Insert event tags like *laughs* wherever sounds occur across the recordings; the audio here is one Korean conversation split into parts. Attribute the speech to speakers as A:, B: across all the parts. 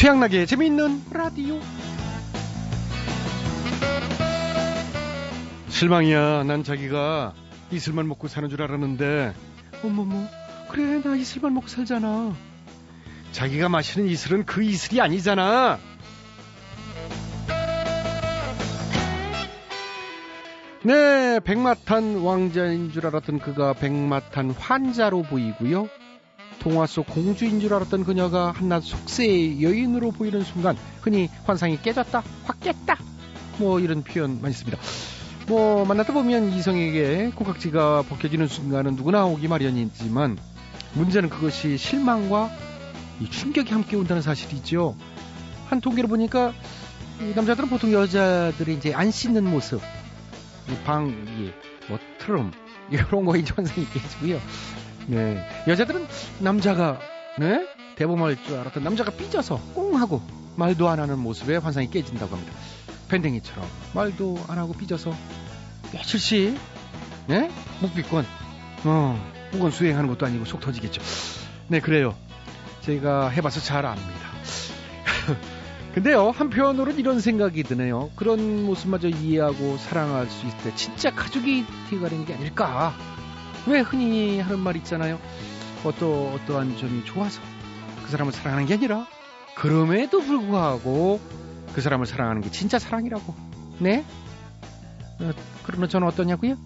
A: 최양락의 재미있는 라디오. 실망이야. 난 자기가 이슬만 먹고 사는 줄 알았는데, 어머머, 그래, 나 이슬만 먹고 살잖아. 자기가 마시는 이슬은 그 이슬이 아니잖아. 네, 백마탄 왕자인 줄 알았던 그가 백마탄 환자로 보이고요. 동화 속 공주인 줄 알았던 그녀가 한낱 속세의 여인으로 보이는 순간 흔히 환상이 깨졌다, 확 깼다. 뭐 이런 표현 많이 씁니다. 뭐 만나다 보면 이성에게 코깍지가 벗겨지는 순간은 누구나 오기 마련이지만 문제는 그것이 실망과 충격이 함께 온다는 사실이죠. 한 통계를 보니까 남자들은 보통 여자들이 이제 안 씻는 모습, 방, 이, 뭐, 트럼, 이런 거에 환상이 깨지고요. 네. 여자들은 남자가, 네? 대범할 줄 알았던 남자가 삐져서 꽁 하고 말도 안 하는 모습에 환상이 깨진다고 합니다. 밴댕이처럼 말도 안 하고 삐져서 며칠씩, 네? 묵비권, 어, 혹은 수행하는 것도 아니고 속 터지겠죠. 네, 그래요. 제가 해봐서 잘 압니다. *laughs* 근데요, 한편으로는 이런 생각이 드네요. 그런 모습마저 이해하고 사랑할 수 있을 때 진짜 가족이 되어가는 게 아닐까. 왜 흔히 하는 말 있잖아요. 어떠, 어떠한 점이 좋아서 그 사람을 사랑하는 게 아니라 그럼에도 불구하고 그 사람을 사랑하는 게 진짜 사랑이라고. 네? 어, 그러나 저는 어떠냐고요?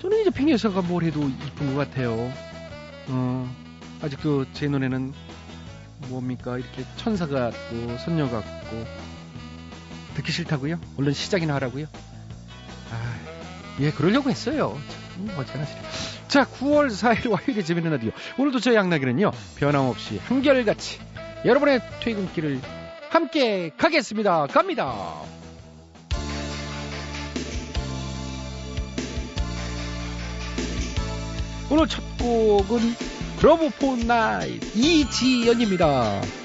A: 저는 이제 핑여사가 뭘 해도 이쁜 것 같아요. 어, 아직도 제 눈에는 뭡니까 이렇게 천사 같고 선녀 같고 듣기 싫다고요? 얼른 시작이나 하라고요? 아, 예, 그러려고 했어요. 참, 어쩌나 싫어. 자, 9월 4일 화요일에 재밌는 라디오. 오늘도 저희 양락이는요, 변함없이 한결같이 여러분의 퇴근길을 함께 가겠습니다. 갑니다. 오늘 첫 곡은 Love for Night 이지연입니다.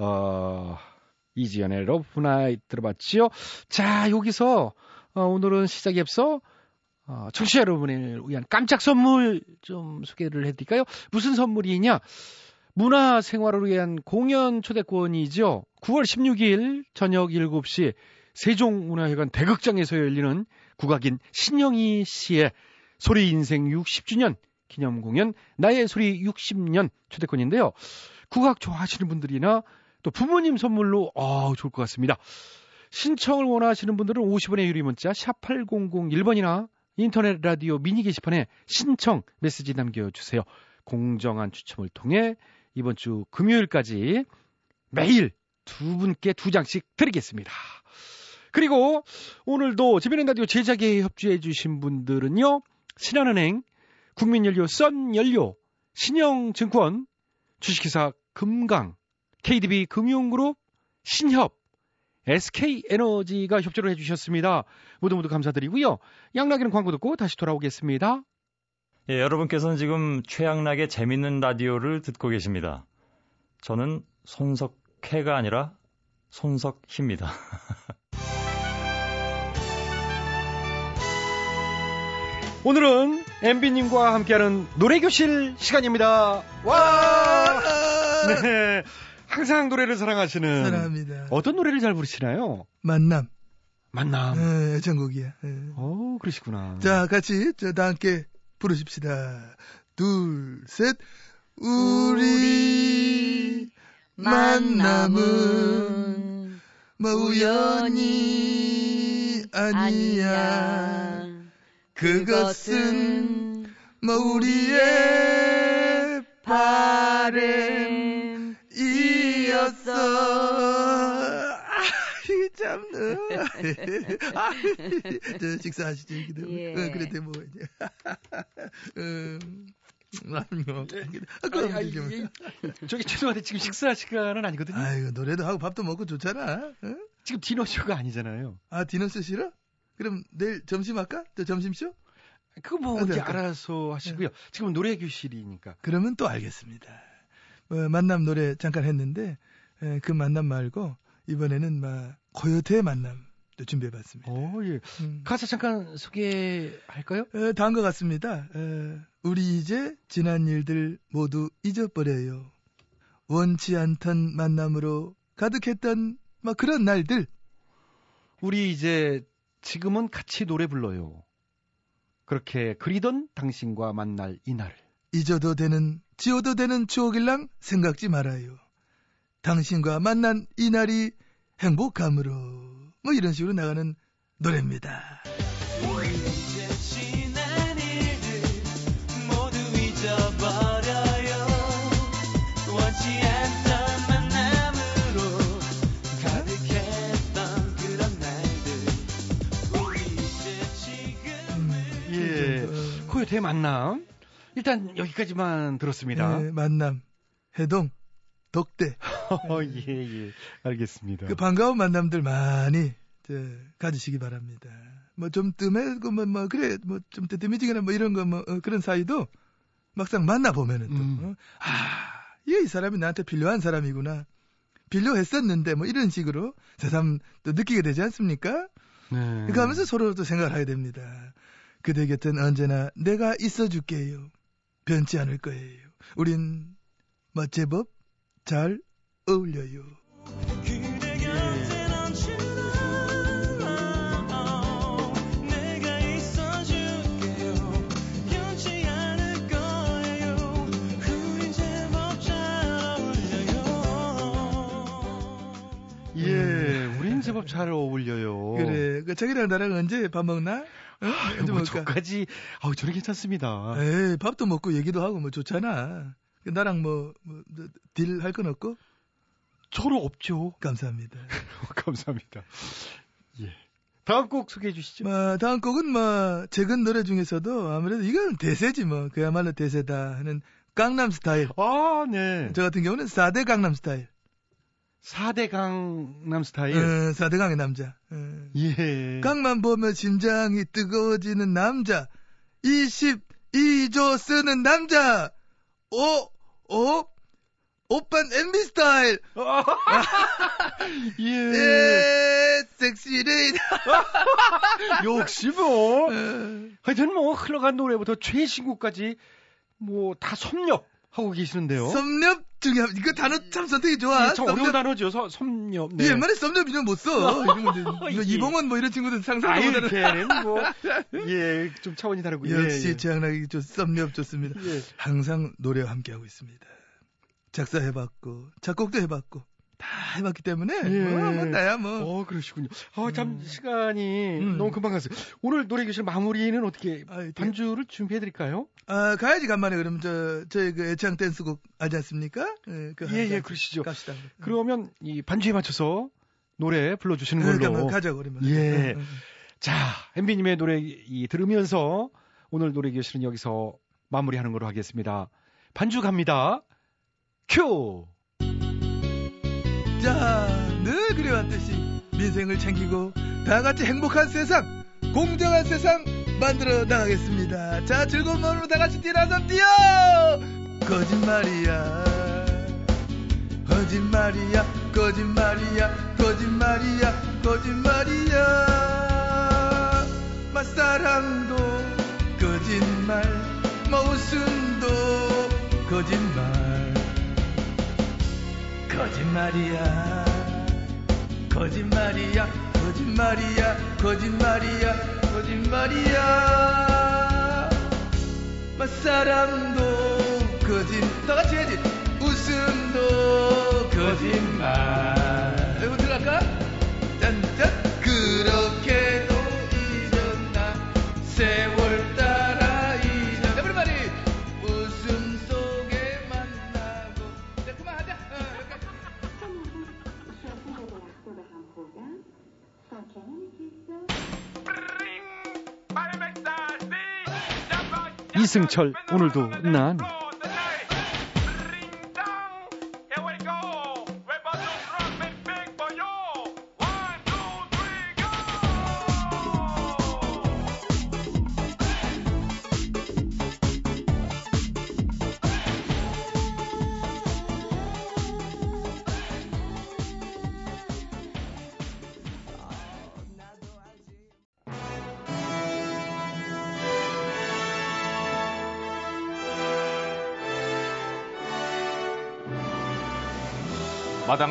A: 어, 이지연의 Love Night 들어봤지요? 자, 여기서, 어, 오늘은 시작에 앞서, 어, 청취자 여러분을 위한 깜짝 선물 좀 소개를 해드릴까요? 무슨 선물이냐? 문화 생활을 위한 공연 초대권이죠. 9월 16일 저녁 7시 세종문화회관 대극장에서 열리는 국악인 신영희 씨의 소리 인생 60주년 기념 공연 나의 소리 60년 초대권인데요. 국악 좋아하시는 분들이나 또 부모님 선물로 아 좋을 것 같습니다. 신청을 원하시는 분들은 50원의 유리 문자 샵 8001번이나 인터넷 라디오 미니 게시판에 신청 메시지 남겨주세요. 공정한 추첨을 통해 이번 주 금요일까지 매일 두 분께 두 장씩 드리겠습니다. 그리고 오늘도 재미있는 라디오 제작에 협조해 주신 분들은요. 신한은행 국민연료 썬연료, 신영증권, 주식회사 금강, KDB 금융그룹, 신협, SK에너지가 협조를 해주셨습니다. 모두 모두 감사드리고요. 양락이는 광고 듣고 다시 돌아오겠습니다.
B: 예, 여러분께서는 지금 최양락의 재밌는 라디오를 듣고 계십니다. 저는 손석해가 아니라 손석희입니다. *laughs*
A: 오늘은 MB님과 함께하는 노래교실 시간입니다. 와! 네. 항상 노래를 사랑하시는.
C: 사랑합니다.
A: 어떤 노래를 잘 부르시나요?
C: 만남.
A: 만남.
C: 네, 애창곡이야. 네.
A: 어, 그러시구나.
C: 자, 같이, 저, 다 함께 부르십시다. 둘, 셋. 우리 만남은 뭐 우연이 아니야. 그것은 뭐 우리의 바램 이었어. 아, 이게 참, 어. 아, 저 식사하시죠, 여기도.
D: 예.
C: 어, 그래도 뭐, 이제. 음, 아니요.
A: 아니, 아니, 이- 저기 죄송한데 지금 식사 시간은 아니거든요.
C: 아이고, 노래도 하고 밥도 먹고 좋잖아. 어?
A: 지금 디너쇼가 아니잖아요.
C: 아, 디너쇼 싫어? 그럼 내일 점심 할까? 저 점심쇼?
A: 그거 뭐
C: 아, 네,
A: 이제
C: 네.
A: 알아서 하시고요. 지금 노래 교실이니까.
C: 그러면 또 알겠습니다. 뭐, 만남 노래 잠깐 했는데 에, 그 만남 말고 이번에는 막 코요태의 만남도 준비해봤습니다.
A: 어, 예.
C: 음.
A: 가사 잠깐 소개할까요?
C: 어, 다음 것 같습니다. 어, 우리 이제 지난 일들 모두 잊어버려요. 원치 않던 만남으로 가득했던 막 그런 날들.
A: 우리 이제 지금은 같이 노래 불러요. 그렇게 그리던 당신과 만날 이날.
C: 잊어도 되는 지워도 되는 추억일랑 생각지 말아요. 당신과 만난 이날이 행복함으로 뭐 이런 식으로 나가는 노래입니다.
D: 이제 지금은
A: 예.
C: 어,
A: 코요태 만남. 일단 여기까지만 들었습니다.
C: 예, 만남, 해동, 덕대. *laughs*
A: 어, 예, 예. 알겠습니다.
C: 그 반가운 만남들 많이 저, 가지시기 바랍니다. 뭐 좀 뜸해고 뭐, 뭐 그래 뭐 좀 뜨뜨미지거나 뭐 이런 거뭐 그런 사이도 막상 만나 보면은 또
A: 음.
C: 어, 아, 이게 이 사람이 나한테 필요한 사람이구나. 필요했었는데 뭐 이런 식으로 새삼 또 느끼게 되지 않습니까?
A: 네.
C: 그러니까 하면서 서로 또 생각을 하게 됩니다. 그대 곁엔 언제나 내가 있어줄게요. 변치 않을 거예요. 우린 뭐 제법 잘 어울려요.
D: 예, 우린 제법 잘 어울려요.
C: 그래. 그 자기랑 나랑 언제 밥 먹나? 어?
A: 아유,
C: 언제
A: 뭐
C: 먹을까?
A: 저까지, 아우, 저는 괜찮습니다.
C: 에이, 밥도 먹고 얘기도 하고 뭐 좋잖아. 그 나랑 뭐, 뭐, 딜 할 건 없고?
A: 저로 없죠.
C: 감사합니다. *laughs*
A: 감사합니다. 예. 다음 곡 소개해 주시죠.
C: 뭐, 다음 곡은 뭐, 최근 노래 중에서도 아무래도 이건 대세지 뭐. 그야말로 대세다 하는 강남 스타일.
A: 아, 네.
C: 저 같은 경우는 4대 강남 스타일.
A: 4대 강남 스타일.
C: 어, 4대 강의 남자. 어.
A: 예.
C: 강만 보면 심장이 뜨거워지는 남자. 22조 쓰는 남자. 오, 오, 오빤 MB 스타일. *laughs*
A: 예.
C: 예, 섹시 레이. *laughs*
A: 역시 뭐.
C: 어,
A: 하여튼 뭐 흘러간 노래부터 최신곡까지 뭐 다 섭렵 하고 계시는데요.
C: 섭렵 중요합. 이거 단어 참 선택이 좋아.
A: 예, 참 어려운. 단어죠. 서, 섭렵. 네.
C: 이 옛말에 섭렵 이름 못 써. 이런 건데. 이거
A: 예. *laughs*
C: 이봉원 뭐 이런 친구들 상상도
A: 아유,
C: 못하는.
A: 걔는 뭐, *laughs* 예, 좀 차원이 다르고요.
C: 역시
A: 예, 예.
C: 최양락이 좋, 섭렵 좋습니다.
A: 예.
C: 항상 노래와 함께하고 있습니다. 작사해봤고, 작곡도 해봤고, 다 해봤기 때문에,
A: 예.
C: 뭐, 뭐, 나야 뭐.
A: 어, 그러시군요. 아, 참, 시간이
C: 음.
A: 너무 금방 갔어요. 오늘 노래 교실 마무리는 어떻게,
C: 아이,
A: 반주를 준비해드릴까요?
C: 아, 가야지, 간만에, 그럼, 저, 저희 그 애창 댄스곡 알지 않습니까? 예, 그
A: 예,
C: 한
A: 예,
C: 잔
A: 그러시죠.
C: 갑시다.
A: 그러면 이 반주에 맞춰서 노래 불러주시는 걸로.
C: 그러니까 뭐 가자, 그러면.
A: 예.
C: 응, 응.
A: 자, 엠비님의 노래 이, 들으면서 오늘 노래 교실은 여기서 마무리하는 걸로 하겠습니다. 반주 갑니다. 큐!
C: 자, 늘 그래왔듯이 민생을 챙기고 다 같이 행복한 세상, 공정한 세상 만들어 나가겠습니다. 자, 즐거운 마음으로 다 같이 뛰어서 뛰어! 거짓말이야. 거짓말이야. 거짓말이야. 거짓말이야. 거짓말이야. 맛사랑도 거짓말. 웃음도 거짓말. 거짓말이야. 거짓말이야. 거짓말이야. 거짓말이야. 거짓말이야. 맛사랑도 거짓 다 같이 해야지. 웃음도 거짓말. 이거 들어갈까?
A: 승철, 오늘도 난.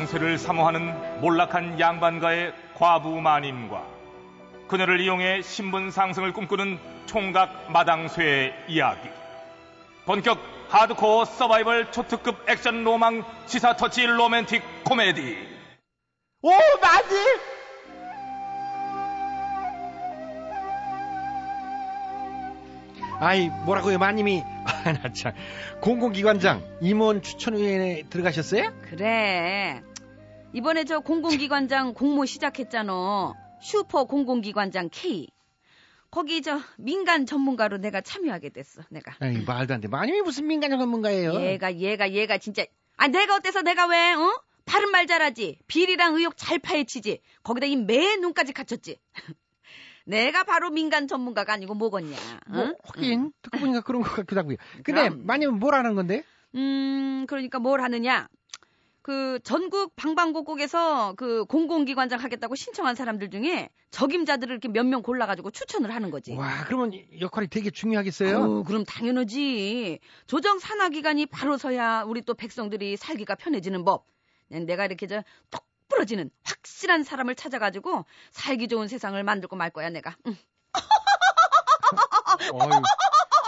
E: 마당쇠를 사모하는 몰락한 양반가의 과부 마님과 그녀를 이용해 신분 상승을 꿈꾸는 총각 마당쇠의 이야기. 본격 하드코어 서바이벌 초특급 액션 로망 시사 터치 로맨틱 코미디.
F: 오, 마님!
A: 아이 뭐라고요 마님이 *laughs* 아 나 참 공공기관장 임원 추천위원회에 들어가셨어요?
G: 그래. 이번에 저 공공기관장 공모 시작했잖아. 슈퍼 공공기관장 K. 거기 저 민간 전문가로 내가 참여하게 됐어. 내가.
A: 아이 말도 안 돼 마님이 무슨 민간 전문가예요?
G: 얘가 얘가 얘가 진짜. 아 내가 어때서 내가 왜? 어? 바른 말 잘하지. 비리랑 의혹 잘 파헤치지. 거기다 이매 눈까지 갖췄지. *laughs* 내가 바로 민간 전문가가 아니고 뭐겠냐.
A: 뭐
G: 응?
A: 하긴 듣고 보니까 그런 것 같기도 하고요. 근데
G: 그럼.
A: 마님은 뭘 하는 건데?
G: 음, 그러니까 뭘 하느냐? 그 전국 방방곡곡에서 그 공공기관장 하겠다고 신청한 사람들 중에 적임자들을 이렇게 몇 명 골라가지고 추천을 하는 거지.
A: 와 그러면 역할이 되게 중요하겠어요.
G: 어우, 그럼 당연하지. 조정 산하 기간이 바로 서야 우리 또 백성들이 살기가 편해지는 법. 그냥 내가 이렇게 저똑 부러지는 확실한 사람을 찾아가지고 살기 좋은 세상을 만들고 말 거야 내가. 응. *laughs*
A: 어휴,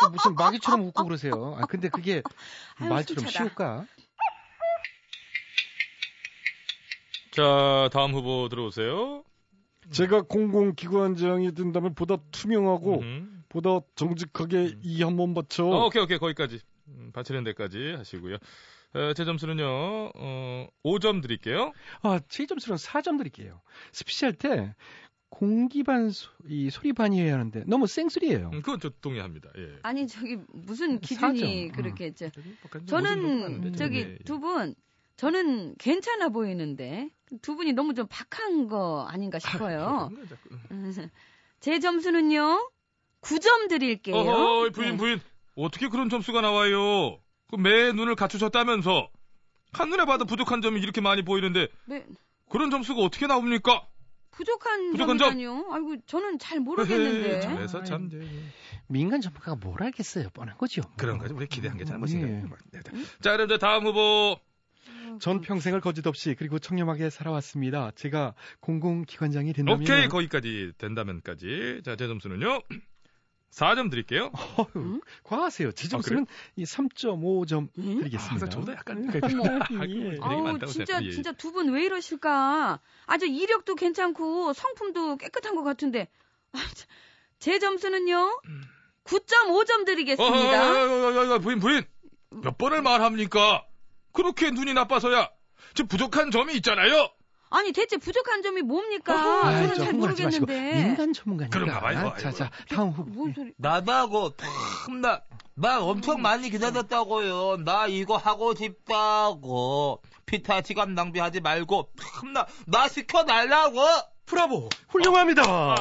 A: 또 무슨 마귀처럼 웃고 그러세요. 아, 근데 그게 말처럼. 쉬울까?
E: 자, 다음 후보 들어오세요.
H: 제가 공공기관장이 된다면 보다 투명하고
E: 음.
H: 보다 정직하게 이한 번 바쳐
E: 어, 오케이, 오케이, 거기까지. 음, 바치는 데까지 하시고요. 어, 제 점수는요, 어, 5점 드릴게요.
A: 아, 제 점수는 4점 드릴게요. 스피시할 때 공기반 소, 이 소리반이어야 하는데 너무 생소리예요.
E: 음, 그건 저 동의합니다. 예.
G: 아니 저기 무슨 기준이
A: 사점.
G: 그렇게 했죠?
E: 약간 좀 오점
G: 저는
E: 넘어갔는데,
G: 저기. 두 분 저는 괜찮아 보이는데 두 분이 너무 좀 박한 거 아닌가 싶어요.
E: 그런 거 자꾸. *laughs*
G: 제 점수는요 9점 드릴게요.
E: 어허, 부인,
G: 네.
E: 부인. 어떻게 그런 점수가 나와요? 그매 눈을 갖추셨다면서. 한눈에 봐도 부족한 점이 이렇게 많이 보이는데,
G: 네,
E: 그런 점수가 어떻게 나옵니까?
G: 부족한,
E: 부족한 점?
G: 점이라뇨? 아이고 저는 잘 모르겠는데. *laughs*
E: 잘해서 참. 이제
A: 민간 전문가가 뭘 알겠어요? 뻔한 거죠.
E: 그런 거지. 우리 기대한 게
A: 예.
E: 잘못인가요? 네, 네. 자, 그럼 이제 다음 후보.
H: 전 평생을 거짓 없이 그리고 청렴하게 살아왔습니다. 제가 공공기관장이 된다면
E: 오케이, 거기까지 된다면까지. 자, 제 점수는요. *clears throat* 4점 드릴게요.
A: 어휴,
G: 음?
A: 과하세요. 제 점수는 이 3.5점
G: 음?
A: 드리겠습니다.
E: 아, 저보다 약간
A: 그러니까
G: 어머.
A: 예. *laughs*
G: 아우 진짜.
E: 예.
G: 진짜 두 분 왜 이러실까? 아주 이력도 괜찮고 성품도 깨끗한 것 같은데 아, 참. 제 점수는요 9.5점 드리겠습니다.
E: 어허, 부인, 부인. 몇 번을 말합니까? 그렇게 눈이 나빠서야. 저 부족한 점이 있잖아요.
G: 아니 대체 부족한 점이 뭡니까?
A: 아이,
G: 저는 저잘 모르겠는데.
A: 민간 전문가니까.
E: 그런가 봐요.
A: 아, 자, 자, 다음 후보.
G: 뭔 소리?
F: 나다고 참나 나 엄청 많이 기다렸다고요. 나 이거 하고 싶다고. 피타 시간 낭비하지 말고 참나 나 시켜달라고.
A: 브라보! 훌륭합니다.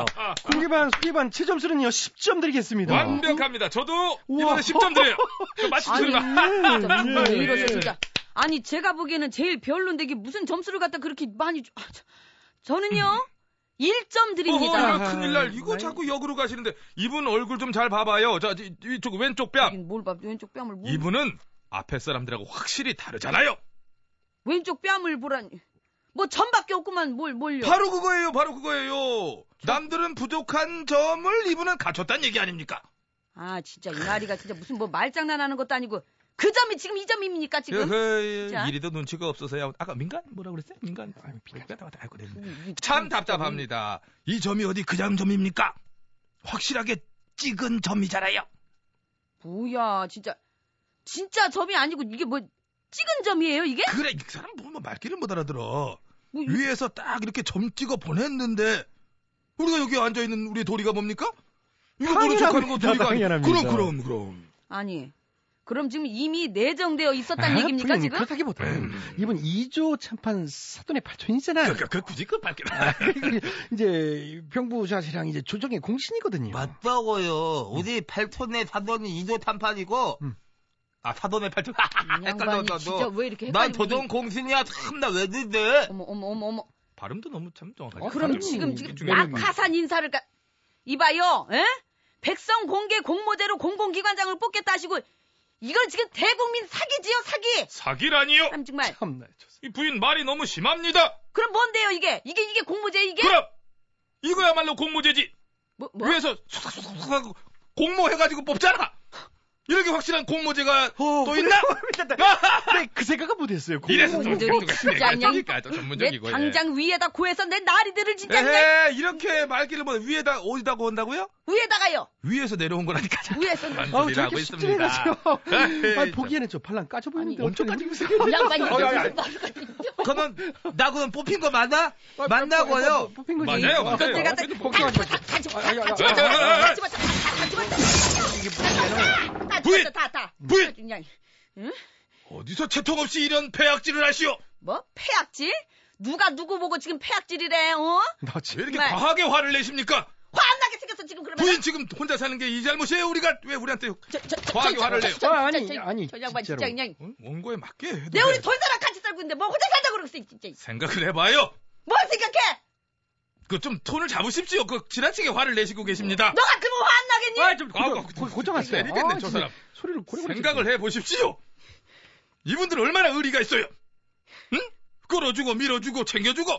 A: 공기반, 소리반 제 점수는요 10점 드리겠습니다.
E: 완벽합니다. 저도
A: 우와.
E: 이번에 10점 드려요. *laughs* 마치
G: 아니
E: 가
G: 진짜 두분 왜
A: 예.
G: 이러세요 진짜. 아니 제가 보기에는 제일 별론데 이게 무슨 점수를 갖다 그렇게 많이 주... 아, 저- 저는요 1점 드립니다.
E: 이거 큰일 날. 이거. 자꾸 역으로 가시는데 이분 얼굴 좀 잘 봐봐요. 자, 이- 이쪽 왼쪽 뺨.
G: 뭘 봐, 왼쪽 뺨을 뭘
E: 이분은 앞에 사람들하고 확실히 다르잖아요.
G: 왼쪽 뺨을 보라니. 뭐 점밖에 없구만 뭘 뭘요.
E: 바로 그거예요. 바로 그거예요. 남들은 부족한 점을 이분은 갖췄다는 얘기 아닙니까?
G: 아 진짜 이 나리가 진짜 무슨 뭐 말장난하는 것도 아니고 그 점이 지금 이 점입니까 지금?
E: 여허,
G: 자.
E: 이리도 눈치가 없어서야. 아까 민간 뭐라 그랬어요? 민간. 민간. 알고 참
G: 이-
E: 답답합니다. 이 점이 어디 그냥 점입니까? 확실하게 찍은 점이잖아요.
G: 뭐야 진짜 진짜 점이 아니고 이게 뭐 찍은 점이에요 이게?
E: 그래, 이 사람 보면 말귀를 못 알아들어.
G: 뭐 이-
E: 위에서 딱 이렇게 점 찍어 보냈는데 우리가 여기 앉아 있는 우리 도리가 뭡니까? 이거 모른 척하는 거 도리가 아니-
A: 당연합니다.
E: 그럼 그럼 그럼.
G: 아니 그럼 지금 이미 내정되어 있었다는
A: 아,
G: 얘기입니까 지금?
A: 그렇다기보다는 이분 2조 참판 사돈의 발촌이잖아요.
E: 그, 그, 그 굳이 그 밝게.
A: 이제 병부자실랑 이제 조정의 공신이거든요.
F: 맞다고요. 우리 팔촌의 사돈이 2조 탐판이고
A: 음.
F: 아 사돈의 팔촌
G: 이
F: 헷갈려
G: 양반이 진짜
F: 나도.
G: 왜 이렇게
F: 난 조정 공신이야 참나 왜 늦네.
G: 어머 어머 어머 어머
E: 발음도 너무 참 정확하게.
A: 어,
G: 그럼 지금 지금 낙하산 인사를 가 이봐요 에? 백성 공개 공모제로 공공기관장을 뽑겠다 하시고 이건 지금 대국민 사기지요, 사기!
E: 사기라니요?
G: 참 정말.
A: 참나.
E: 이 부인 말이 너무 심합니다.
G: 그럼 뭔데요, 이게? 이게, 이게 공모제, 이게?
E: 그럼 이거야말로 공모제지.
G: 뭐, 뭐?
E: 위에서 쏙쏙쏙 하고 공모해가지고 뽑잖아. 이렇게 확실한 공모제가 또 있나?
A: 네, 그 생각은 못했어요.
E: 이래서 생뚱가
G: 진짜 그냥
E: 그러니까 또
G: 내
E: 전문적이고. 예.
G: 당장 위에다 구해서 내 나리들을 진짜 그냥
F: 에헤, 이렇게 말귀를 뭐 위에다 어디다 구한다고요?
G: 위에다가요.
F: 위에서 내려온 거라니까.
G: 위에서.
E: 한
A: 아우, 저렇게
E: 하고 있습니다.
A: 아, 보기에는 저 발랑 까져 보이는데.
E: 엄청
A: 어쩌지?
G: 이 양반이
F: 어, 야, 야. 그러면 나 그럼 뽑힌 거 맞아? 맞나고요?
A: 뽑힌 거지.
E: 맞아요,
G: 내가
A: 마.
G: 같이
A: 아, 야, 야,
G: 같이
A: 야,
G: 맞춰.
E: 야, 야, 야.
G: 같이 맞춰. 같이 맞춰. 다
E: 부인!
G: 맞춰, 다, 다.
E: 부인!
G: 그냥.
E: 어디서 채통 없이 이런 폐악질을 하시오?
G: 뭐? 폐악질? 누가 누구 보고 지금 폐악질이래, 어?
A: 나
E: 왜 이렇게
G: 정말.
E: 과하게 화를 내십니까?
G: 화 안 나게 생겼어, 지금 그러면.
E: 부인 지금 혼자 사는 게 이 잘못이에요? 우리가 왜 우리한테
G: 저, 저, 저,
E: 과하게
G: 저,
E: 화를
G: 저,
E: 내요?
G: 저,
A: 아, 아니,
G: 저, 저,
A: 아니,
G: 저 양반
A: 진짜로.
G: 진짜 그냥.
E: 어? 원고에 맞게 해도
G: 내 우리
E: 돼.
G: 돌사랑 같이 살고 있는데 뭐 혼자 살자 그러겠어, 진짜.
E: 생각을 해봐요.
G: 뭘 생각해?
E: 그 좀 톤을 잡으십시오. 그 지나치게 화를 내시고 계십니다.
G: 너 같으면 화 안 나겠니?
E: 아, 좀
A: 고정,
E: 고-
A: 고- 고정하세요.
E: 내리겠네,
A: 아,
E: 저
A: 진짜
E: 사람.
A: 소리를 고래고래
E: 생각을 해 보십시오. 이분들 얼마나 의리가 있어요. 응? 끌어주고 밀어주고 챙겨주고.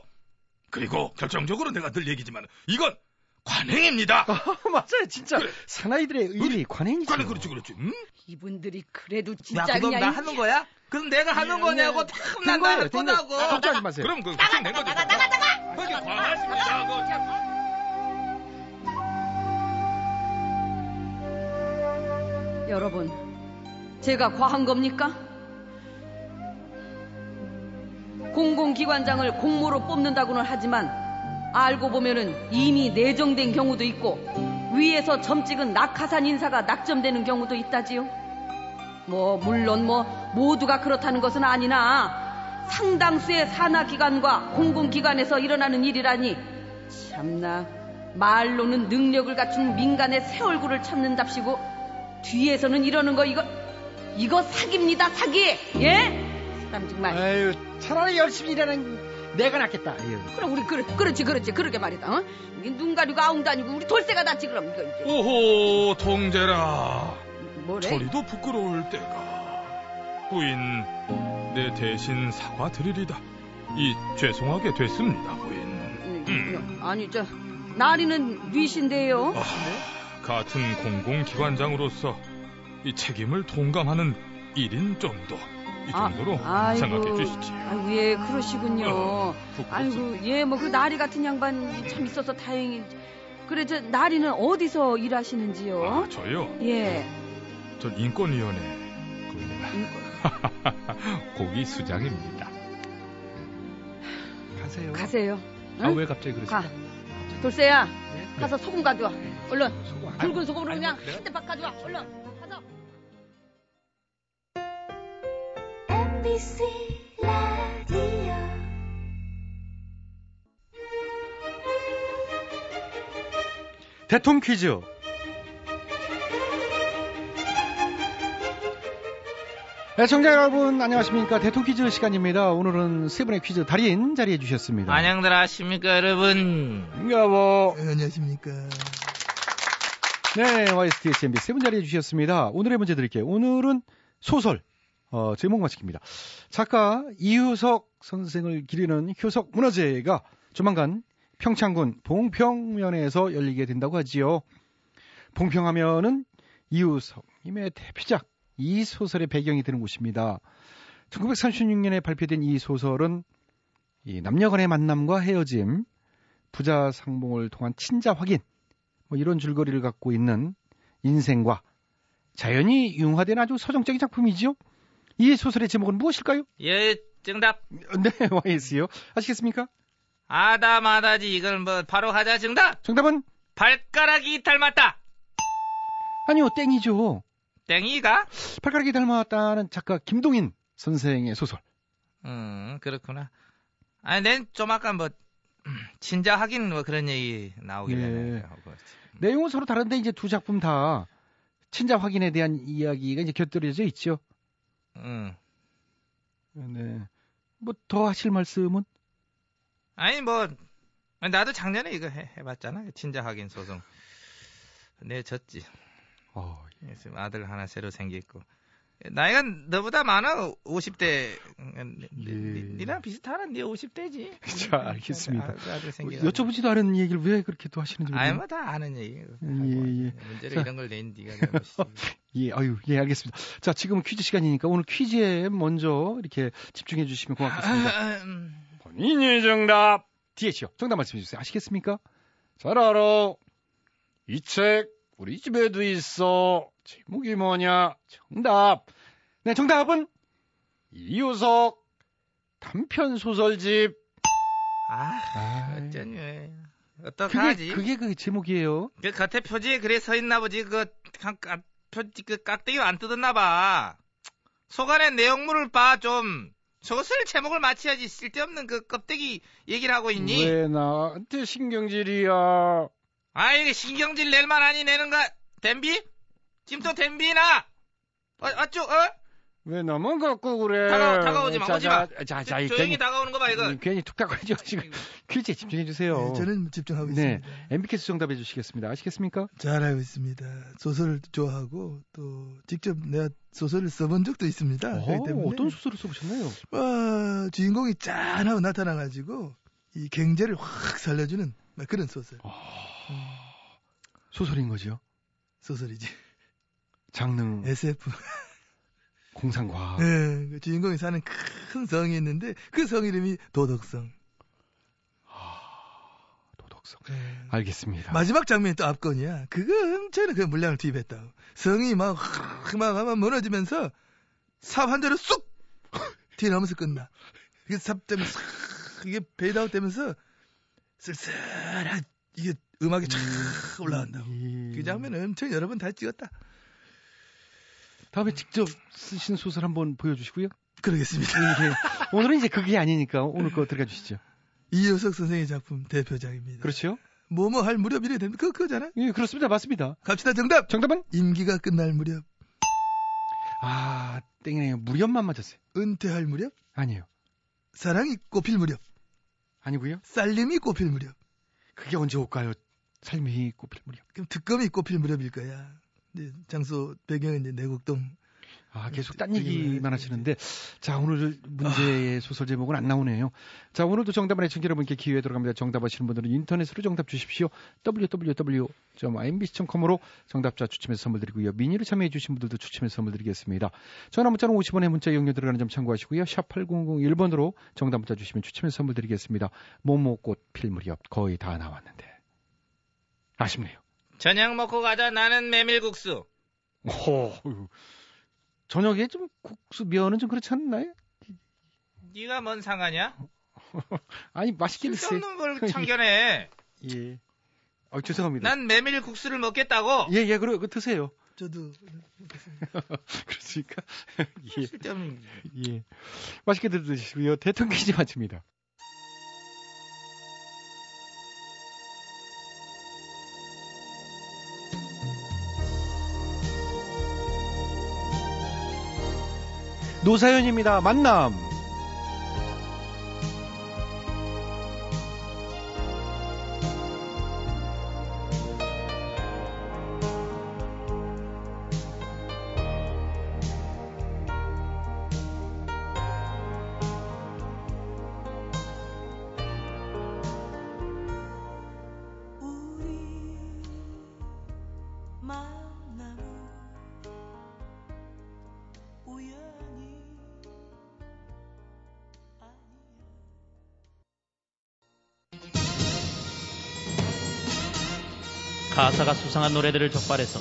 E: 그리고 결정적으로 내가 늘 얘기지만 이건 관행입니다.
A: 아, *laughs* 맞아요. 진짜 사나이들의 의리 관행이죠.
E: 관행 그렇지 그렇지. 응?
G: 이분들이 그래도
F: 야,
G: 진짜
F: 그럼
G: 그냥.
F: 나 하는 거야? 그럼 내가 하는 거냐고
A: 된
F: 탐난 나를. 떠나고.
A: 아, 걱정하지 마세요.
E: 그럼 그 나가 낸 거죠. 나가 나가 나가. 그게 과하십니다. 그거 참.
G: 여러분, 제가 과한 겁니까? 공공기관장을 공모로 뽑는다고는 하지만 알고 보면은 이미 내정된 경우도 있고 위에서 점 찍은 낙하산 인사가 낙점되는 경우도 있다지요. 뭐 물론 뭐 모두가 그렇다는 것은 아니나 상당수의 산하기관과 공공기관에서 일어나는 일이라니 참나 말로는 능력을 갖춘 민간의 새 얼굴을 찾는답시고 뒤에서는 이러는 거 이거 이거 사기입니다 사기 예 사람 정말
A: 아유, 차라리 열심히 일하는 내가 낫겠다. 아유.
G: 그럼 우리 그렇, 그렇지 그렇지 그러게 말이다 어? 이게 눈 가리고 아웅 다니고 우리 돌쇠가 낫지 그럼 이거 이제
E: 오호 통제라.
G: 뭐래
E: 저리도 부끄러울 때가. 부인 내 대신 사과드리리다. 이 죄송하게 됐습니다 부인.
G: 음, 아니 저 나리는 뉘신데요
E: 아, 같은 공공기관장으로서 이 책임을 동감하는 1인 정도 이
G: 아,
E: 정도로
G: 아이고,
E: 생각해 주시지.
G: 아이고 예 그러시군요
E: 어.
G: 아이고 예 뭐 그 나리 같은 양반 참 있어서 다행이 그래 저 나리는 어디서 일하시는지요
E: 아, 저요?
G: 예
E: 저 인권위원회 그 *laughs* 고기 수장입니다.
A: 가세요.
G: 가세요
A: 아,
G: 응?
A: 왜 갑자기?
G: 가 돌쇠야
A: 네?
G: 가서 소금 가져와 얼른
A: 소금 안-
G: 굵은 소금으로
A: 아니,
G: 그냥? 한 대박 가져와 얼른 가서
I: MBC 라디오
A: 대통 퀴즈. 네, 청자 여러분 안녕하십니까 대통 퀴즈 시간입니다. 오늘은 세 분의 퀴즈 달인 자리해 주셨습니다.
F: 안녕들 하십니까 여러분.
A: 여보.
C: 네, 안녕하십니까.
A: 네, YSTHMB 세 분 자리해 주셨습니다. 오늘의 문제 드릴게요. 오늘은 소설 어, 제목만 지킵니다. 작가 이효석 선생을 기리는 효석 문화제가 조만간 평창군 봉평면에서 열리게 된다고 하지요. 봉평하면은 이효석님의 대표작 이 소설의 배경이 되는 곳입니다. 1936년에 발표된 이 소설은 이 남녀 간의 만남과 헤어짐, 부자 상봉을 통한 친자 확인, 뭐 이런 줄거리를 갖고 있는 인생과 자연이 융화된 아주 서정적인 작품이지요. 이 소설의 제목은 무엇일까요?
F: 예, 정답. *laughs*
A: 네, YS요. 아시겠습니까?
F: 아다 마다지 이걸 뭐 바로 하자 정답.
A: 정답은
F: 발가락이 닮았다.
A: 아니요, 땡이죠.
F: 땡이가?
A: 발가락이 닮았다는 작가 김동인 선생의 소설.
F: 음, 그렇구나. 아니, 난좀 아까 뭐 음, *clears throat* 진짜 하긴 뭐 그런 얘기 나오길래.
A: 예.
F: 내가 하고.
A: 내용은 서로 다른데 이제 두 작품 다 친자 확인에 대한 이야기가 이제 곁들여져 있죠.
F: 음.
A: 네. 뭐 더 하실 말씀은?
F: 아니 뭐 나도 작년에 이거 해, 해봤잖아. 친자 확인 소송. 내 졌지.
A: 어,
F: 지금 아들 하나 새로 생겼고. 나이가 너보다 많아 50대
A: 예.
F: 니랑 비슷하나 니 50대지 *laughs*
A: 자, 알겠습니다.
F: 아들, 아들
A: 뭐,
F: 생겨가지고.
A: 여쭤보지도 않은 얘기를 왜 그렇게 또 하시는지
F: 아이
A: 모르겠네요.
F: 뭐다 아는 얘기
A: 예, 예.
F: 문제를
A: 자.
F: 이런 걸 낸 니가 *laughs*
A: 예, 아유, 예, 알겠습니다. 자, 지금은 퀴즈 시간이니까 오늘 퀴즈에 먼저 이렇게 집중해 주시면 고맙겠습니다.
F: 아, 음.
A: 본인이 정답. DH요. 정답 말씀해 주세요. 아시겠습니까? 잘 알아. 이 책 우리 집에도 있어. 제목이 뭐냐? 정답. 네, 정답은 이효석 단편 소설집.
F: 아
A: 아,
F: 어쩐 왜
A: 그게
F: 어떡하지
A: 그게 그 제목이에요.
F: 그 겉에 표지에 그래 서 있나 보지 그 각- 각- 표지 그 깍대기를 안 뜯었나 봐 속안에 내용물을 봐좀 소설 제목을 맞춰야지 쓸데없는 그 껍데기 얘기를 하고 있니
A: 왜 나한테 신경질이야?
F: 아 이게 신경질 낼 만하니 내는 거 댐비 지금 또 댐비나 어, 어쭈
A: 어왜 나만 갖고 그래?
F: 다가 다가오지 마
A: 자,
F: 오지 마
A: 자, 자, 자, 이
F: 조용히
A: 괜히,
F: 다가오는 거 봐 이거
A: 음, 괜히 툭탁거리지 마시고 퀴즈에 집중해 주세요.
C: 네, 저는 집중하고
A: 네.
C: 있습니다.
A: MBK스 정답해 주시겠습니다. 아시겠습니까?
C: 잘 알고 있습니다. 소설을 좋아하고 또 직접 내가 소설을 써본 적도 있습니다.
A: 어,
C: 때문에
A: 어떤 소설을 써보셨나요?
C: 와, 주인공이 짠하고 나타나가지고 이 경제를 확 살려주는 막 그런 소설.
A: 소설인 거죠.
C: 소설이지.
A: 장르,
C: SF.
A: 공상과학.
C: 네, 그 주인공이 사는 큰 성이 있는데 그 성 이름이 도덕성.
A: 도덕성.
C: 네.
A: 알겠습니다.
C: 마지막 장면이 또 압권이야. 그거 엄청난 그 물량을 투입했다. 성이 막, 막, 막 무너지면서 삽 한 자루 쑥! 튀어나오면서 끝나. 이게 삽 때문에 싹, 이게 페이드아웃 되면서 쓸쓸한, 이게 음악이 쫙 올라간다고.
A: 예.
C: 그 장면은 엄청 여러 번 다 찍었다.
A: 다음에 직접 쓰신 소설 한번 보여주시고요.
C: 그러겠습니다.
A: 예, 오늘은 이제 그게 아니니까 오늘 거 들어가 주시죠.
C: 이효석 선생의 작품 대표작입니다.
A: 그렇죠?
C: 뭐뭐 할 무렵 이래 됩니다. 그거, 그거잖아.
A: 예, 그렇습니다. 맞습니다.
C: 갑시다, 정답!
A: 정답은?
C: 임기가 끝날 무렵,
A: 아, 땡이네요. 무렵만 맞았어요.
C: 은퇴할 무렵,
A: 아니에요.
C: 사랑이 꽃필 무렵,
A: 아니고요.
C: 쌀림이 꽃필 무렵.
A: 그게 언제 올까요? 삶이 꽃필 무렵.
C: 그럼 특검이 꽃필 무렵일 거야. 이제 장소 배경은 이제 내곡동.
A: 아, 계속 딴 얘기만 하시는데, 자, 오늘 문제의 소설 제목은 안 나오네요. 자, 오늘도 정답을 애청자 여러분께 기회 들어갑니다. 정답 하시는 분들은 인터넷으로 정답 주십시오. www.imbc.com으로 정답자 추첨해서 선물 드리고요. 미니로 참여해 주신 분들도 추첨해서 선물 드리겠습니다. 전화 문자는 50원의 문자 이용료 들어가는 점 참고하시고요. 샵 8001번으로 정답 문자 주시면 추첨해서 선물 드리겠습니다. 모모꽃 필 무렵 거의 다 나왔는데. 아쉽네요.
F: 저녁 먹고 가자 나는 메밀국수
A: 오, 저녁에 좀 국수 면은 좀 그렇지 않나요?
F: 네가 뭔 상관이야 *laughs*
A: 아니 맛있게 드세요.
F: 쓸데없는 걸 *laughs* 참견해
A: 예. 아, 죄송합니다.
F: 난 메밀 국수를 먹겠다고
A: 예, 예, 그래, 그 드세요.
C: 저도 *laughs*
A: 그렇습니까? 예,
F: 쓸데없는
A: 예. 맛있게 드시고요. 대통령 퀴즈 마칩니다. 노사연입니다. 만남.
J: 가사가 수상한 노래들을 적발해서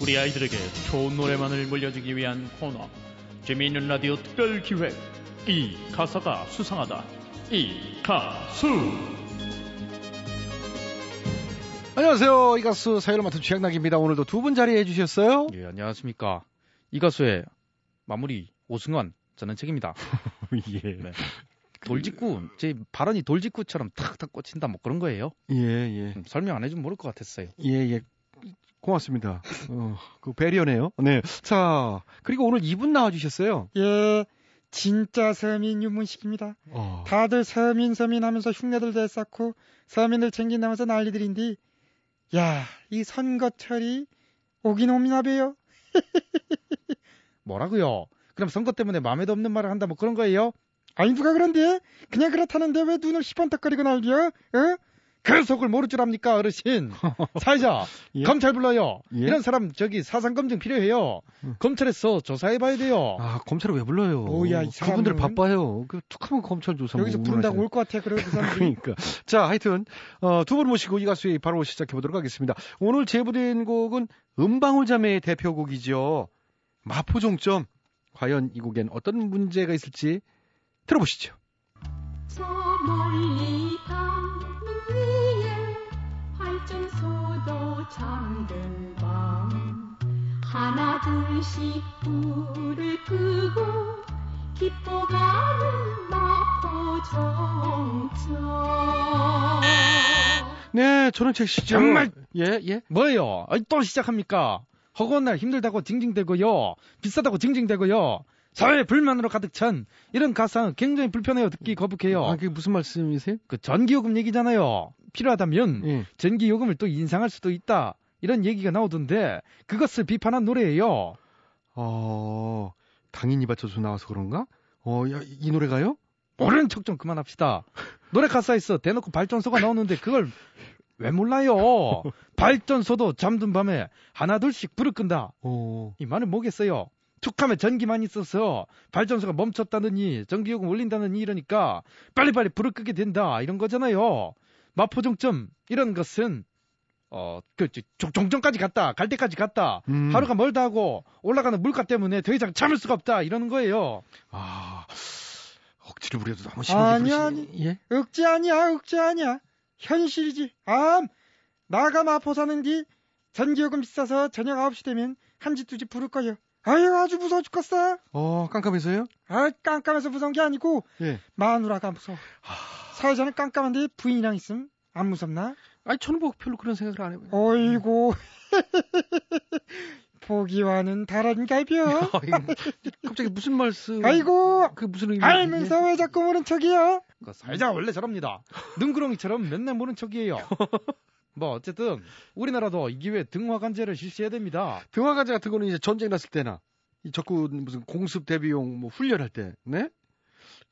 J: 우리 아이들에게 좋은 노래만을 물려주기 위한 코너 재미있는 라디오 특별 기획 이 가사가 수상하다 이 가수
A: 안녕하세요. 이 가수 사연을 맡은 최양락입니다. 오늘도 두 분 자리해 주셨어요.
K: 예, 안녕하십니까. 이 가수의 마무리 오승환 저는 책입니다. *laughs*
A: 예.
K: 네. 돌직구 제 발언이 돌직구처럼 탁탁 꽂힌다 뭐 그런 거예요.
A: 예, 예.
K: 음, 설명 안 해주면 모를 것 같았어요.
A: 예, 예. 고맙습니다. 어, 그 배려네요. 네. 자, 그리고 오늘 이분 나와 주셨어요.
L: 예, 진짜 서민 유문식입니다.
A: 어.
L: 다들 서민 서민 하면서 흉내들 대쌓고 서민들 챙긴다면서 난리들인데 야, 이 선거철이 오긴 옵니다 배요. *laughs*
K: 뭐라고요? 그럼 선거 때문에 마음에도 없는 말을 한다 뭐 그런 거예요?
L: 아니 누가 그런데 그냥 그렇다는데 왜 눈을 시번떡거리고 날려? 어?
K: 그 속을 모를 줄 압니까 어르신? *laughs* 사회자
A: 예?
K: 검찰 불러요.
A: 예?
K: 이런 사람 저기 사상 검증 필요해요. 검찰에서 조사해 봐야 돼요.
A: 아 검찰을 왜 불러요?
L: 뭐야, 이
A: 그분들. 바빠요. 그 툭하면 검찰 조사
L: 여기서
A: 뭐
L: 부른다고. 올 것 같아. 그래 그.
A: 그러니까 자 하여튼 어, 두 분 모시고 이 가수의 바로 시작해 보도록 하겠습니다. 오늘 제보된 곡은 음방울 자매의 대표곡이죠. 마포종점. 과연 이 곡엔 어떤 문제가 있을지 들어보시죠.
I: 저 멀리 담 위에 발전소도 잠든 밤 하나 둘씩 불을 끄고 기뻐가는 마포정점
A: 네, 저는 책 시죠.
K: 정말
A: 예, 예.
K: 뭐예요? 또 시작합니까? 허구한 날 힘들다고 징징대고요. 비싸다고 징징대고요. 사회 불만으로 가득 찬 이런 가사 굉장히 불편해요. 듣기 거북해요.
A: 아, 그게 무슨 말씀이세요?
K: 그 전기요금 얘기잖아요. 필요하다면
A: 예.
K: 전기요금을 또 인상할 수도 있다. 이런 얘기가 나오던데 그것을 비판한 노래예요.
A: 어, 당연히 받쳐서 나와서 그런가? 어, 야, 이 노래가요?
K: 모르는 척 좀 그만합시다. 노래 가사에서 대놓고 발전소가 나오는데 그걸 왜 몰라요? *laughs* 발전소도 잠든 밤에 하나둘씩 불을 끈다.
A: 어,
K: 이 말은 뭐겠어요? 툭하면 전기만 있어서 발전소가 멈췄다느니 전기요금 올린다느니 이러니까 빨리빨리 불을 끄게 된다 이런 거잖아요. 마포종점 이런 것은 어 그 종점까지 갔다 갈 때까지 갔다
A: 음.
K: 하루가 멀다 하고 올라가는 물가 때문에 더 이상 참을 수가 없다 이러는 거예요.
A: 아, 억지를 부려도 너무 심하게
L: 아니
A: 부르시네.
L: 아니
A: 예?
L: 억지 아니야 억지 아니야 현실이지 암 나가 마포 사는디 전기요금 비싸서 저녁 9시 되면 한 집 두 집 부를 거요 아유 아주 무서워 죽겠어
A: 어, 깜깜해서요?
L: 아 깜깜해서 무서운 게 아니고
A: 예.
L: 마누라가 무서워 사회자는 깜깜한데 부인이랑 있음 안 무섭나?
A: 아니, 저는 뭐 별로 그런 생각을 안 해요.
L: 어이고 보기와는 다른 갈비요
A: 아이고, 갑자기 무슨 말씀?
L: 아이고
A: 그 무슨 의미?
L: 알면서 왜 자꾸 모른 척이야
K: 그 사회자가 원래 저럽니다. 능구렁이처럼 맨날 모른 척이에요. *laughs* 뭐 어쨌든 우리나라도 이 기회에 등화관제를 실시해야 됩니다.
A: 등화가제 같은 거는 이제 전쟁 났을 때나 이 적군 무슨 공습 대비용 뭐 훈련할 때, 네?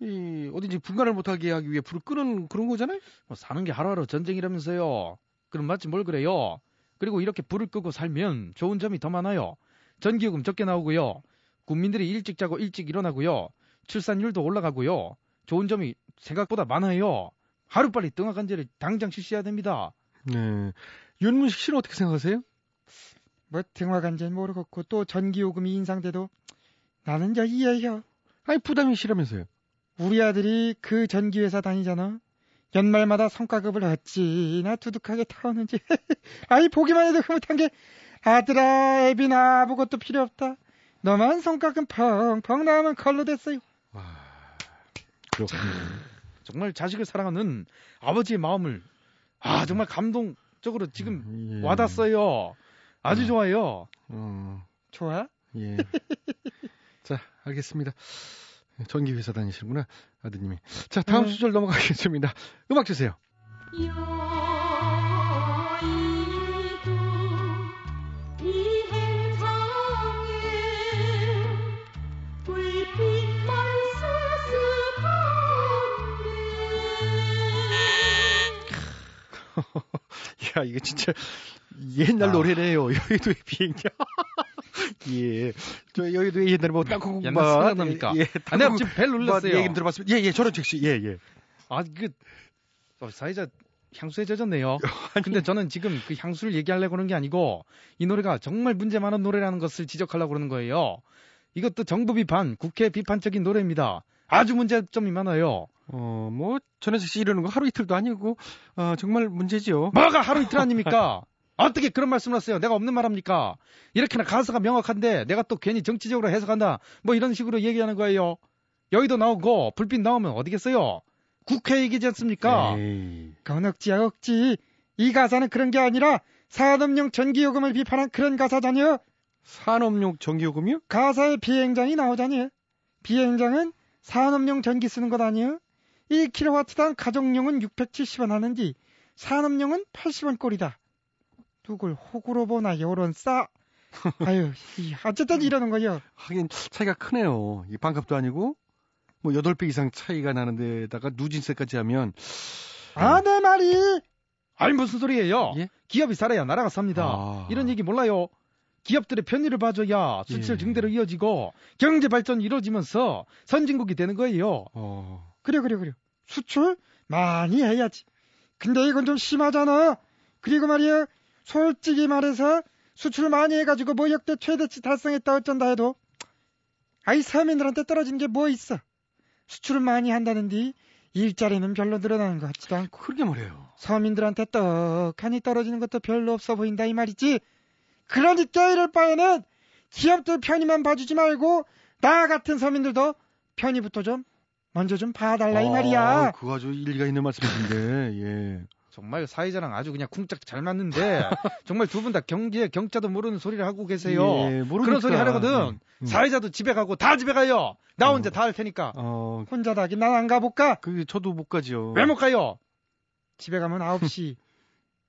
A: 이 어딘지 분간을 못하게 하기 위해 불을 끄는 그런 거잖아요.
K: 뭐 사는 게 하루하루 전쟁이라면서요. 그럼 맞지 뭘 그래요. 그리고 이렇게 불을 끄고 살면 좋은 점이 더 많아요. 전기요금 적게 나오고요. 국민들이 일찍 자고 일찍 일어나고요. 출산율도 올라가고요. 좋은 점이 생각보다 많아요. 하루빨리 등하관제를 당장 실시해야 됩니다.
A: 네. 윤문식 씨는 어떻게 생각하세요?
L: 뭐 등화관제는 모르겠고 또 전기요금이 인상돼도 나는 저 이해해요
A: 아니 부담이 싫으면서요.
L: 우리 아들이 그 전기회사 다니잖아. 연말마다 성과급을 어찌나 두둑하게 타오는지. *laughs* 아이, 보기만 해도 흐뭇한 게, 아들아, 애비나 아무것도 필요 없다. 너만 성과금 펑펑 나오면 걸로 됐어요.
A: 그렇군요.
K: 정말 자식을 사랑하는 아버지의 마음을 아 정말 감동적으로 지금
A: 예.
K: 와닿았어요. 아주
A: 음.
K: 좋아요.
A: 어,
L: 좋아?
A: 예. *laughs* 자, 알겠습니다. 전기회사 다니시는구나, 아드님이. 자, 다음
L: 네.
A: 수절 넘어가겠습니다. 음악 주세요.
I: 여 *laughs*
A: 야, 이거 진짜 옛날
K: 아.
A: 노래네요. 여의도의 비행기. *laughs* 예. 저 여의도의 옛날에 뭐 땅콩
K: 옛날 생각납니까?
A: 예.
K: 아, 내가 지금 벨 눌렀어요.
A: 얘기 들어봤습니다. 예, 예. 저런 즉시. 예, 예.
K: 아, 그, 어, 사회자 향수에 젖었네요. *laughs* 근데 저는 지금 그 향수를 얘기하려고 그러는 게 아니고 이 노래가 정말 문제 많은 노래라는 것을 지적하려고 그러는 거예요. 이것도 정부 비판, 국회 비판적인 노래입니다. 아주 문제점이 많아요.
A: 어, 뭐 전현 즉시 이러는 거 하루 이틀도 아니고 어, 정말 문제지요.
K: 뭐가 하루 이틀 아닙니까? *laughs* 어떻게 그런 말씀을 하세요? 내가 없는 말 합니까? 이렇게나 가사가 명확한데 내가 또 괜히 정치적으로 해석한다. 뭐 이런 식으로 얘기하는 거예요. 여의도 나오고 불빛 나오면 어디겠어요? 국회 얘기지 않습니까?
L: 억지야, 억지. 이 가사는 그런 게 아니라 산업용 전기요금을 비판한 그런 가사잖여.
A: 산업용 전기요금이요?
L: 가사에 비행장이 나오잖여. 비행장은 산업용 전기 쓰는 것 아니여? 1kW당 가정용은 670원 하는데 산업용은 80원 꼴이다. 누굴 호구로 보나 요런 싸 *laughs* 아유, 이, 어쨌든 이러는 거요.
A: 하긴 차이가 크네요. 이 반값도 아니고 뭐 8배 이상 차이가 나는데다가 누진세까지 하면
L: 아, 내 말이.
K: 아니 무슨 소리예요?
A: 예?
K: 기업이 살아야 나라가 삽니다.
A: 아.
K: 이런 얘기 몰라요? 기업들의 편의를 봐줘야 수출
A: 예.
K: 증대로 이어지고 경제 발전이 이루어지면서 선진국이 되는 거예요.
A: 어.
L: 그래, 그래, 그래. 수출 많이 해야지. 근데 이건 좀 심하잖아. 그리고 말이야, 솔직히 말해서 수출 많이 해가지고 뭐 역대 최대치 달성했다 어쩐다 해도 아이 서민들한테 떨어지는 게 뭐 있어. 수출을 많이 한다는데 일자리는 별로 늘어나는 것 같지도 않고
A: 그러게 말해요.
L: 서민들한테 떡하니 떨어지는 것도 별로 없어 보인다 이 말이지. 그러니까 이럴 바에는 기업들 편의만 봐주지 말고 나 같은 서민들도 편의부터 좀 먼저 좀 봐달라 이 말이야.
A: 아, 그거 아주 일리가 있는 말씀이신데, 예.
K: 정말 사회자랑 아주 그냥 쿵짝 잘 맞는데 *laughs* 정말 두 분 다 경제 경자도 모르는 소리를 하고 계세요.
A: 예.
K: 그런 소리 하려거든.
A: 음.
K: 사회자도 집에 가고 다 집에 가요. 나 혼자 다할 테니까.
A: 어,
L: 혼자 다긴 난 안 가볼까?
A: 그 저도 못 가죠.
K: 왜못 가요?
L: 집에 가면 9시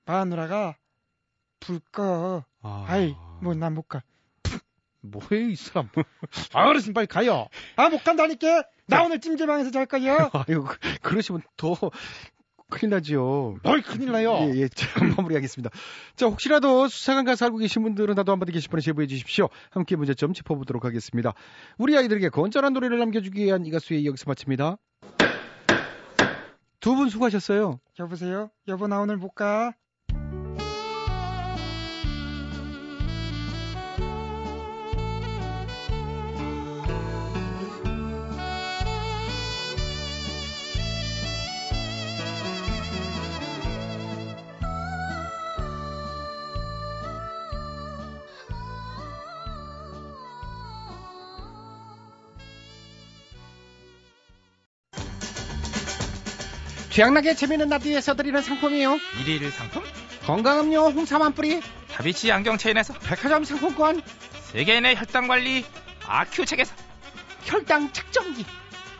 L: 마누라가 *laughs* 불 꺼.
A: 아,
L: 아이 뭐 난 못 가.
K: 뭐해 이 사람. 아 어르신 빨리 가요.
L: 아 못 간다니까. 나 오늘 찜질방에서 잘 거요. *laughs*
A: 아유, 그- 그러시면 더 큰일 나지요.
K: 뭘 큰일 나요.
A: 예, 예, 자, 마무리하겠습니다. 자, 혹시라도 수사관 가서 알고 계신 분들은 나도 한마디 게시판에 제보해 주십시오. 함께 문제점 짚어보도록 하겠습니다. 우리 아이들에게 건전한 노래를 남겨주기 위한 이 가수의 여기서 마칩니다. 두 분 수고하셨어요.
L: 여보세요? 여보 나 오늘 못 가.
A: 최양락의 재미있는 라디오에서 드리는 상품이요.
F: 일일 상품?
A: 건강음료 홍삼 한 뿌리,
F: 다비치 안경 체인에서
A: 백화점 상품권,
F: 세계인의 혈당 관리 아큐첵에서
A: 혈당 측정기,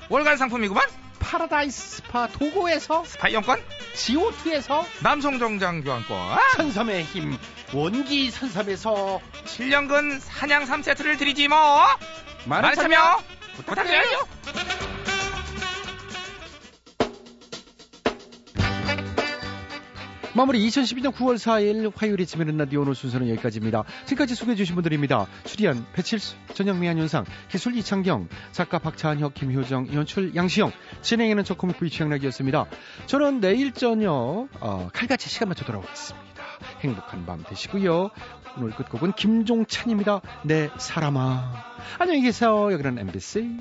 F: 월간 상품이구만.
A: 파라다이스 스파 도고에서
F: 스파 이용권,
A: 지오투에서
F: 남성 정장 교환권,
A: 선섬의 힘 원기 선섬에서
F: 7년근 산양삼 세트를 드리지 뭐.
A: 많은
F: 참여 부탁드려요.
A: 마무리 2012년 9월 4일 화요일에 지면은 라디오 오늘 순서는 여기까지입니다. 지금까지 소개해 주신 분들입니다. 출연 배칠수, 전영미 한윤상, 기술 이창경, 작가 박찬혁, 김효정, 연출 양시영, 진행에는 저 코믹부이 취향락이었습니다. 저는 내일 저녁 어, 칼같이 시간 맞춰 돌아오겠습니다. 행복한 밤 되시고요. 오늘 끝곡은 김종찬입니다. 내 사람아. 안녕히 계세요. 여기는 MBC.